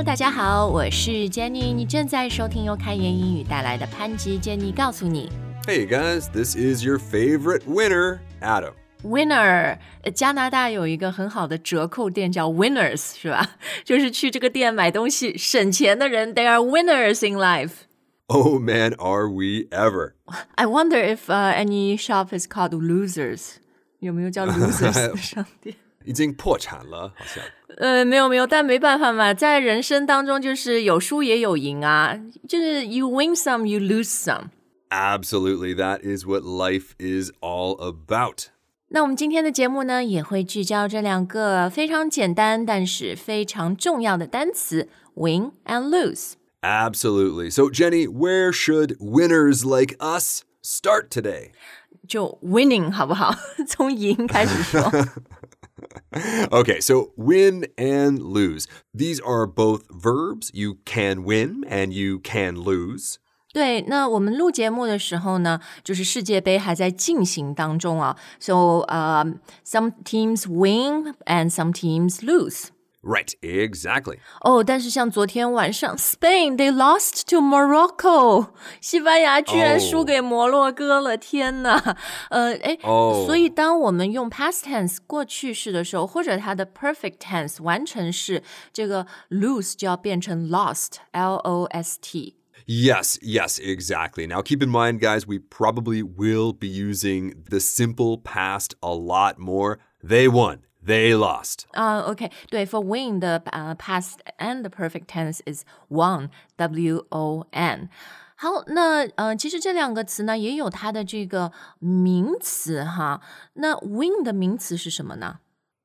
Hello，大家好，我是 Jenny，你正在收听由开言英语带来的潘吉 Jenny 告诉你。 Hey guys, this is your favorite winner, Adam. Winner，呃加拿大有一个很好的折扣店叫 Winners，是吧？就是去这个店买东西省钱的人，they are winners in life。 Oh man, are we ever? I wonder if、uh, any shop is called losers，有没有叫 losers 的商店？ 已经破产了，好像。呃，没有没有，但没办法嘛，在人生当中就是有输也有赢啊，就是 you win some, you lose some。 Absolutely, that is what life is all about. 那我们今天的节目呢，也会聚焦这两个非常简单但是非常重要的单词：win and lose。 Absolutely. So, Jenny, where should winners like us start today? 就 winning 好不好？从赢开始说。 Okay, so win and lose. These are both verbs. You can win and you can lose. 对，那我们录节目的时候呢，就是世界杯还在进行当中啊，so 呃、some teams win and some teams lose。 Right, exactly. 哦，但是像昨天晚上，Spain they lost to Morocco，西班牙居然输给摩洛哥了天呐！呃，哎哦所以当我们用 past tense 过去式的时候，或者它的 perfect tense 完成式，这个 lose 就要变成 lost，l o s t。 Yes, yes, exactly. Now, keep in mind, guys, we probably will be using the simple past a lot more. They won, they lost. 啊、o k 对，for win 的呃 past and the perfect tense is won，w o n。好，那呃，其实这两个词呢，也有它的这个名词哈。那 win 的名词是什么呢？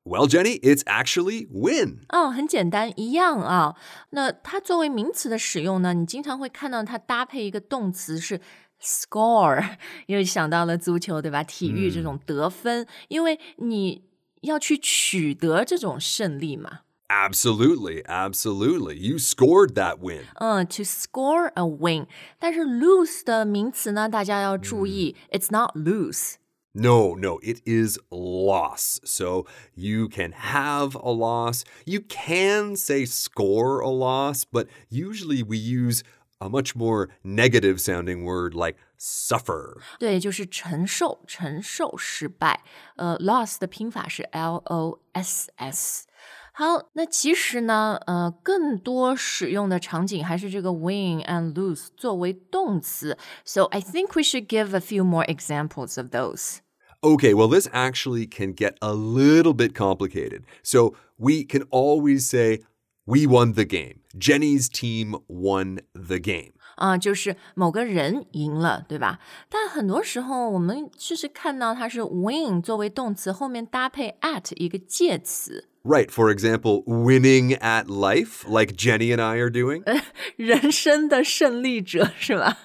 Well, Jenny, it's actually win. 哦，很简单，一样啊。那它作为名词的使用呢，你经常会看到它搭配一个动词是 score，又想到了足球，对吧？体育这种得分，因为你 要去取得这种胜利嘛。 Absolutely, absolutely. You scored that win. 嗯，to score a win，但是 lose 的名词呢，大家要注意、i t s not lose。 No, no, it is loss. So you can have a loss. You can say score a loss, but usually we use a much more negative sounding word like suffer. 对，就是承受，承受失败。呃，loss 的拼法是 L O S S。好，那其实呢，呃，更多使用的场景还是这个 win and lose 作为动词。So I think we should give a few more examples of those. Okay, well, this actually can get a little bit complicated. So we can always say, we won the game. Jenny's team won the game. 啊、就是某个人赢了，对吧？但很多时候我们就是看到它是 win 作为动词，后面搭配 at 一个介词。 Right, for example, winning at life, like Jenny and I are doing. 人生的胜利者是吧？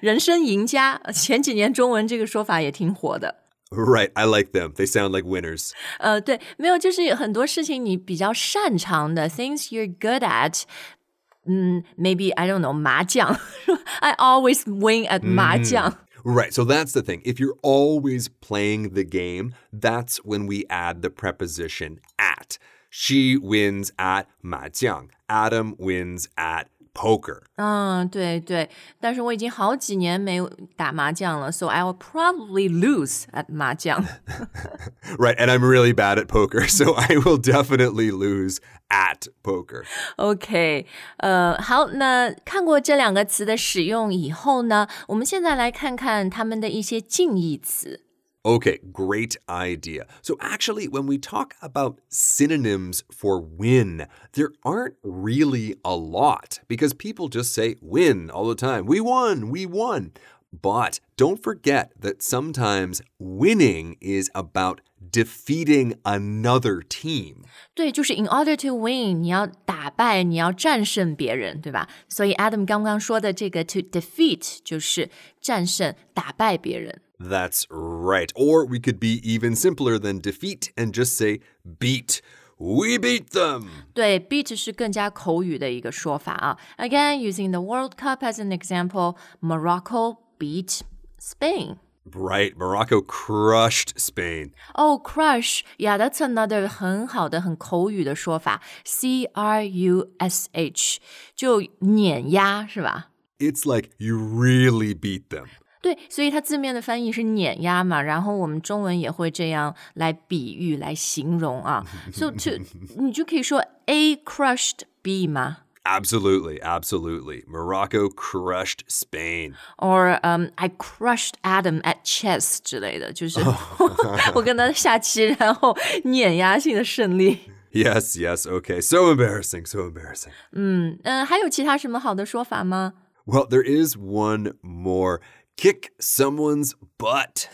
人生赢家，前几年中文这个说法也挺火的。 Right, I like them. They sound like winners. 呃，对，没有，就是有很多事情你比较擅长的，things you're good at。嗯，maybe I don't know 麻将，I always win at 麻将。 Right, so that's the thing. If you're always playing the game, that's when we add the preposition at. She wins at 麻将. Adam wins at poker. 嗯，对对，但是我已经好几年没有打麻将了，so I will probably lose at 麻将。 Right, and I'm really bad at poker, so I will definitely lose at poker. OK，呃，好，那看过这两个词的使用以后呢，我们现在来看看它们的一些近义词。 Okay, great idea. So, actually, when we talk about synonyms for win, there aren't really a lot because people just say win all the time. We won, we won. But don't forget that sometimes winning is about defeating another team. 对，就是 in order to win，你要打败，你要战胜别人，对吧？所以 Adam 刚刚说的这个 to defeat 就是战胜、打败别人。 That's right. Or we could be even simpler than defeat and just say beat. We beat them. 对，beat 是更加口语的一个说法啊。Again, using the World Cup as an example, Morocco beat Spain. Right, Morocco crushed Spain. Oh, crush, yeah, that's another 很好的、很口语的说法，C R U S H，就碾压是吧？ It's like you really beat them. 对，所以它字面的翻译是碾压嘛，然后我们中文也会这样来比喻、来形容啊。So to 你就可以说 A crushed B 吗 Absolutely, absolutely. Morocco crushed Spain. ？Or um I crushed Adam at chess 之类的，就是我跟他下棋，然后碾压性的胜利。 Yes, yes, okay. So embarrassing, so embarrassing. 嗯，还有其他什么好的说法吗？ Well, there is one more. Kick someone's butt.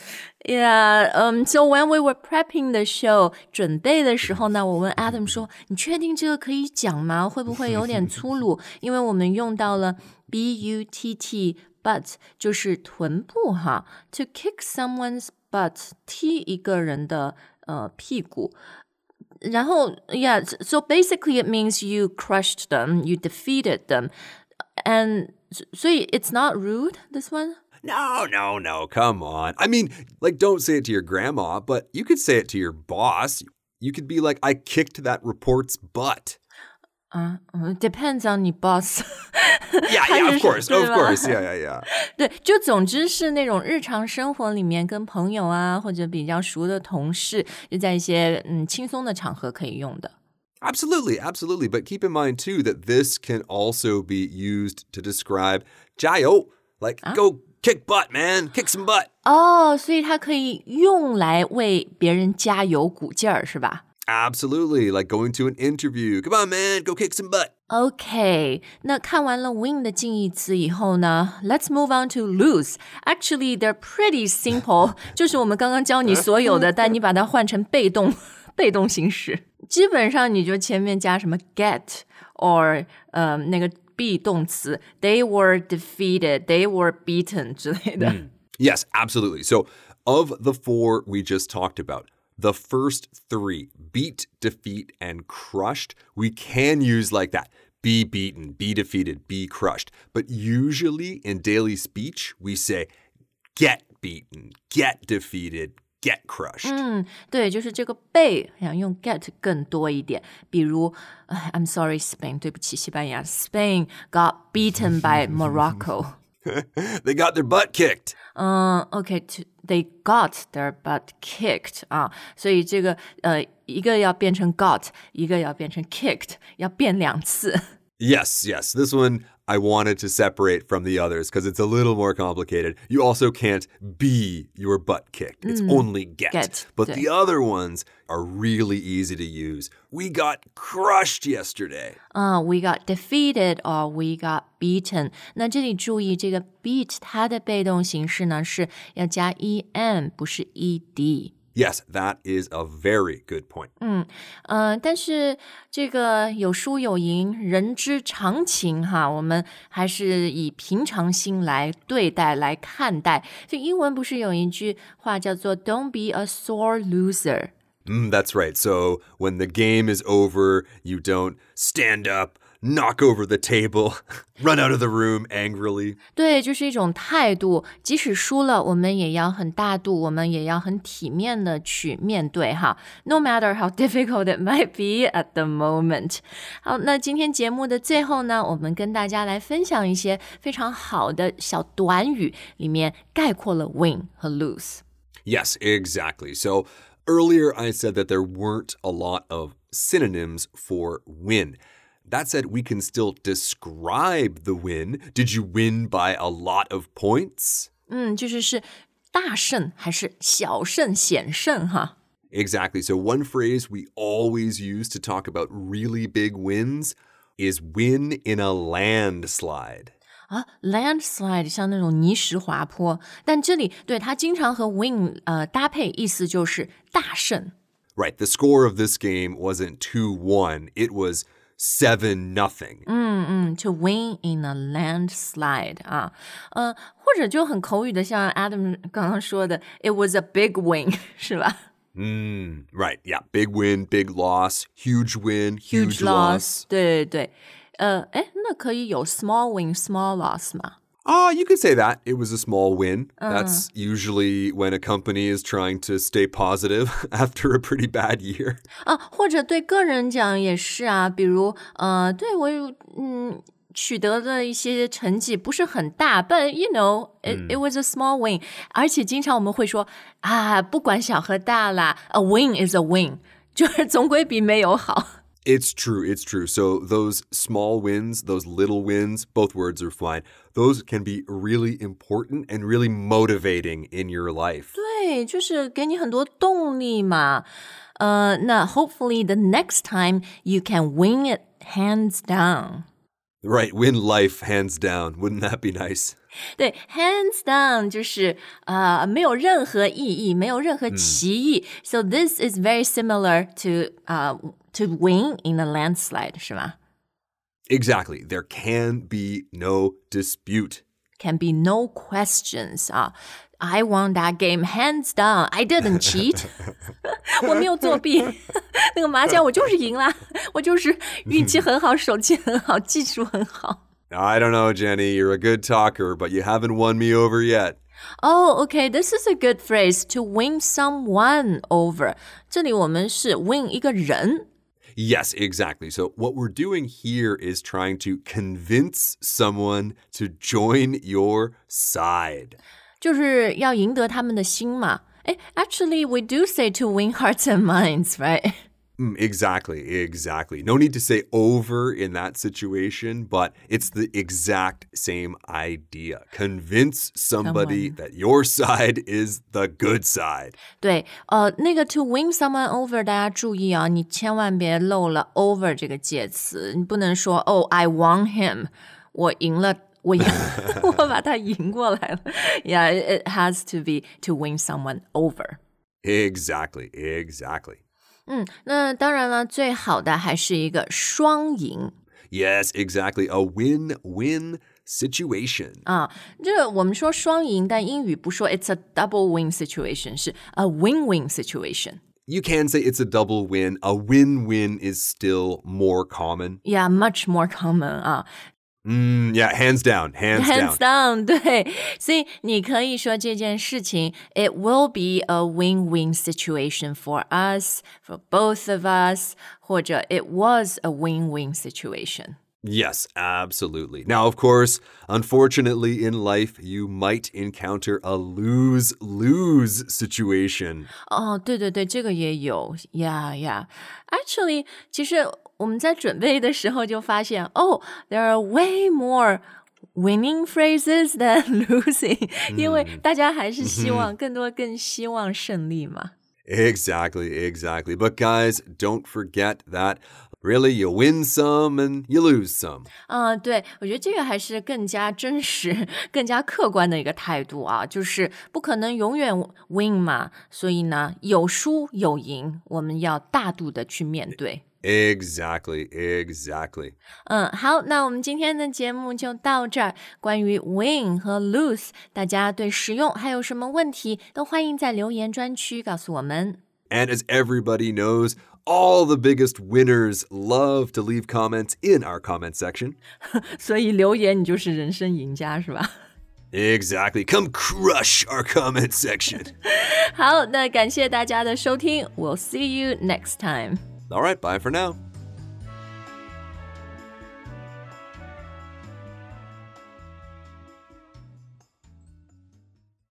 Yeah, um, so when we were prepping the show 准备的时候呢，我问 Adam 说：“你确定这个可以讲吗？会不会有点粗鲁？因为我们用到了 b u t t butt，就是臀部哈。To kick someone's butt，踢一个人的呃屁股。然后，yeah, so basically it means you crushed them, you defeated them, and 所以 it's not rude. This one. No, no, no, come on. I mean, like, don't say it to your grandma, but you could say it to your boss. You could be like, I kicked that report's butt. 啊，嗯，depends on 你 boss。 Yeah, 他 yeah, 是 of course, 对 of 吧 course. Yeah, yeah, yeah. 对，就总之是那种日常生活里面跟朋友啊，或者比较熟的同事，就在一些嗯轻松的场合可以用的。 Absolutely, absolutely. But keep in mind, too, that this can also be used to describe jayo, like, go kick butt, man, kick some butt. 哦，所以它可以用来为别人加油鼓劲儿，是吧 Absolutely, like going to an interview. Come on, man, go kick some butt. ？OK，那看完了 win 的近义词以后呢，Let's move on to lose. Actually, they're pretty simple，就是我们刚刚教你所有的，但你把它换成被动被动形式，基本上你就前面加什么 get or 呃那个 be 动词，they were defeated, they were beaten 之类的。 Yes, absolutely. So, of the four we just talked about, the first three beat, defeat, and crushed we can use like that be beaten, be defeated, be crushed. But usually in daily speech, we say get beaten, get defeated, get crushed. 嗯，对，就是这个被想用 get 更多一点，比如哎，I'm sorry Spain，对不起西班牙，Spain got beaten by Morocco。 they got their butt kicked. 嗯，OK，to、they got their butt kicked 啊，所以这个呃，一个要变成 got，一个要变成 kicked，要变两次。 Yes, yes. This one I wanted to separate from the others because it's a little more complicated. You also can't be your butt kicked. It's only get. get, But 对。 the other ones are really easy to use. We got crushed yesterday. 啊、w e got defeated or we got beaten。那这里注意，这个 beat 它的被动形式呢是要加 em，不是 ed。 Yes, that is a very good point. 嗯，但是这个有输有赢，人之常情哈，我们还是以平常心来对待、来看待。就英文不是有一句话叫做 "Don't be a sore loser"。 Mm, that's right. So when the game is over, you don't stand up, knock over the table, run out of the room angrily. 对，就是一种态度。即使输了，我们也要很大度，我们也要很体面的去面对哈。No matter how difficult it might be at the moment。好，那今天节目的最后呢，我们跟大家来分享一些非常好的小短语，里面概括了 win 和 lose。 Yes, exactly. So earlier I said that there weren't a lot of synonyms for win. That said, we can still describe the win. Did you win by a lot of points? 嗯，就是是大胜还是小胜、险胜哈。 Exactly. So, one phrase we always use to talk about really big wins is win in a landslide. 啊，landslide 像那种泥石滑坡，但这里对它经常和 win 呃搭配，意思就是大胜。 Right. The score of this game wasn't 2 1, it was 7 nothing. 嗯，to win in a landslide 啊，呃，或者就很口语的，像 Adam 刚刚说的，it was a big win 是吧 Mm, right. Yeah. Big win, big loss, huge win, huge, ？Huge loss，对对对，呃，哎，那可以有 small win small loss 吗？ Ah, you could say that. It was a small win. That's usually when a company is trying to stay positive after a pretty bad year. 啊，或者对个人讲也是啊，比如呃，对我有嗯。取得的一些成绩不是很大，but you know it it was a small win。而且经常我们会说啊，不管小和大啦，a win is a win，就是总归比没有好。 It's true, it's true. So those small wins, those little wins, both words are fine. Those can be really important and really motivating in your life. 对，就是给你很多动力嘛。呃，那 hopefully the next time you can win it hands down。 Right, win life hands down. Wouldn't that be nice? 对，hands down 就是呃没有任何意义，没有任何歧义。So this is very similar to 呃、to win in a landslide，是吗 Exactly. There can be no dispute.？Can be no questions 啊。I won that game hands down. I didn't cheat。我没有作弊，那个麻将我就是赢啦，我就是运气很好，手气很好，技术很好。I don't know, Jenny. You're a good talker, but you haven't won me over yet. Oh, okay, this is a good phrase to win someone over. 这里我们是 win 一个人。 Yes, exactly. So, what we're doing here is trying to convince someone to join your side. 就是要赢得他们的心嘛。诶 actually, we do say to win hearts and minds, right? Mm, exactly, exactly. No need to say over in that situation, but it's the exact same idea. Convince somebody Someone. that your side is the good side. 对，呃，那个 to win someone over，大家注意啊，你千万别漏了 over 这个介词，你不能说哦、i won him，我赢了。我赢，我把他赢过来了。Yeah, it it has to be to win someone over. Exactly, exactly. 嗯，那当然了，最好的还是一个双赢 Yes, exactly. A win win situation. 啊。这个我们说双赢，但英语不说 it's a double win situation，是 a win-win situation。 You can say it's a double win. A win win is still more common. Yeah, much more common 啊。 Mm, yeah, hands down, hands, Hands down. down，对，所以你可以说这件事情，it will be a win-win situation for us, for both of us，或者 it was a win-win situation。 Yes, absolutely. Now, of course, unfortunately, in life, you might encounter a lose lose situation. 哦，对对对，这个也有呀呀。Actually，其实 我们在准备的时候就发现，哦，there are way more winning phrases than losing，、因为大家还是希望更多更希望胜利嘛。 Exactly, exactly. But guys, don't forget that really you win some and you lose some. 啊、对，我觉得这个还是更加真实、更加客观的一个态度啊，就是不可能永远 win 嘛，所以呢，有输有赢，我们要大度的去面对。 Exactly, exactly. 嗯，好，那我们今天的节目就到这儿。关于 win 和 lose，大家对使用还有什么问题，都欢迎在留言专区告诉我们。 And as everybody knows, all the biggest winners love to leave comments in our comment section. 所以留言你就是人生赢家，是吧？ Exactly. Come crush our comment section. 好，那感谢大家的收听，We'll see you next time。 All right, bye for now.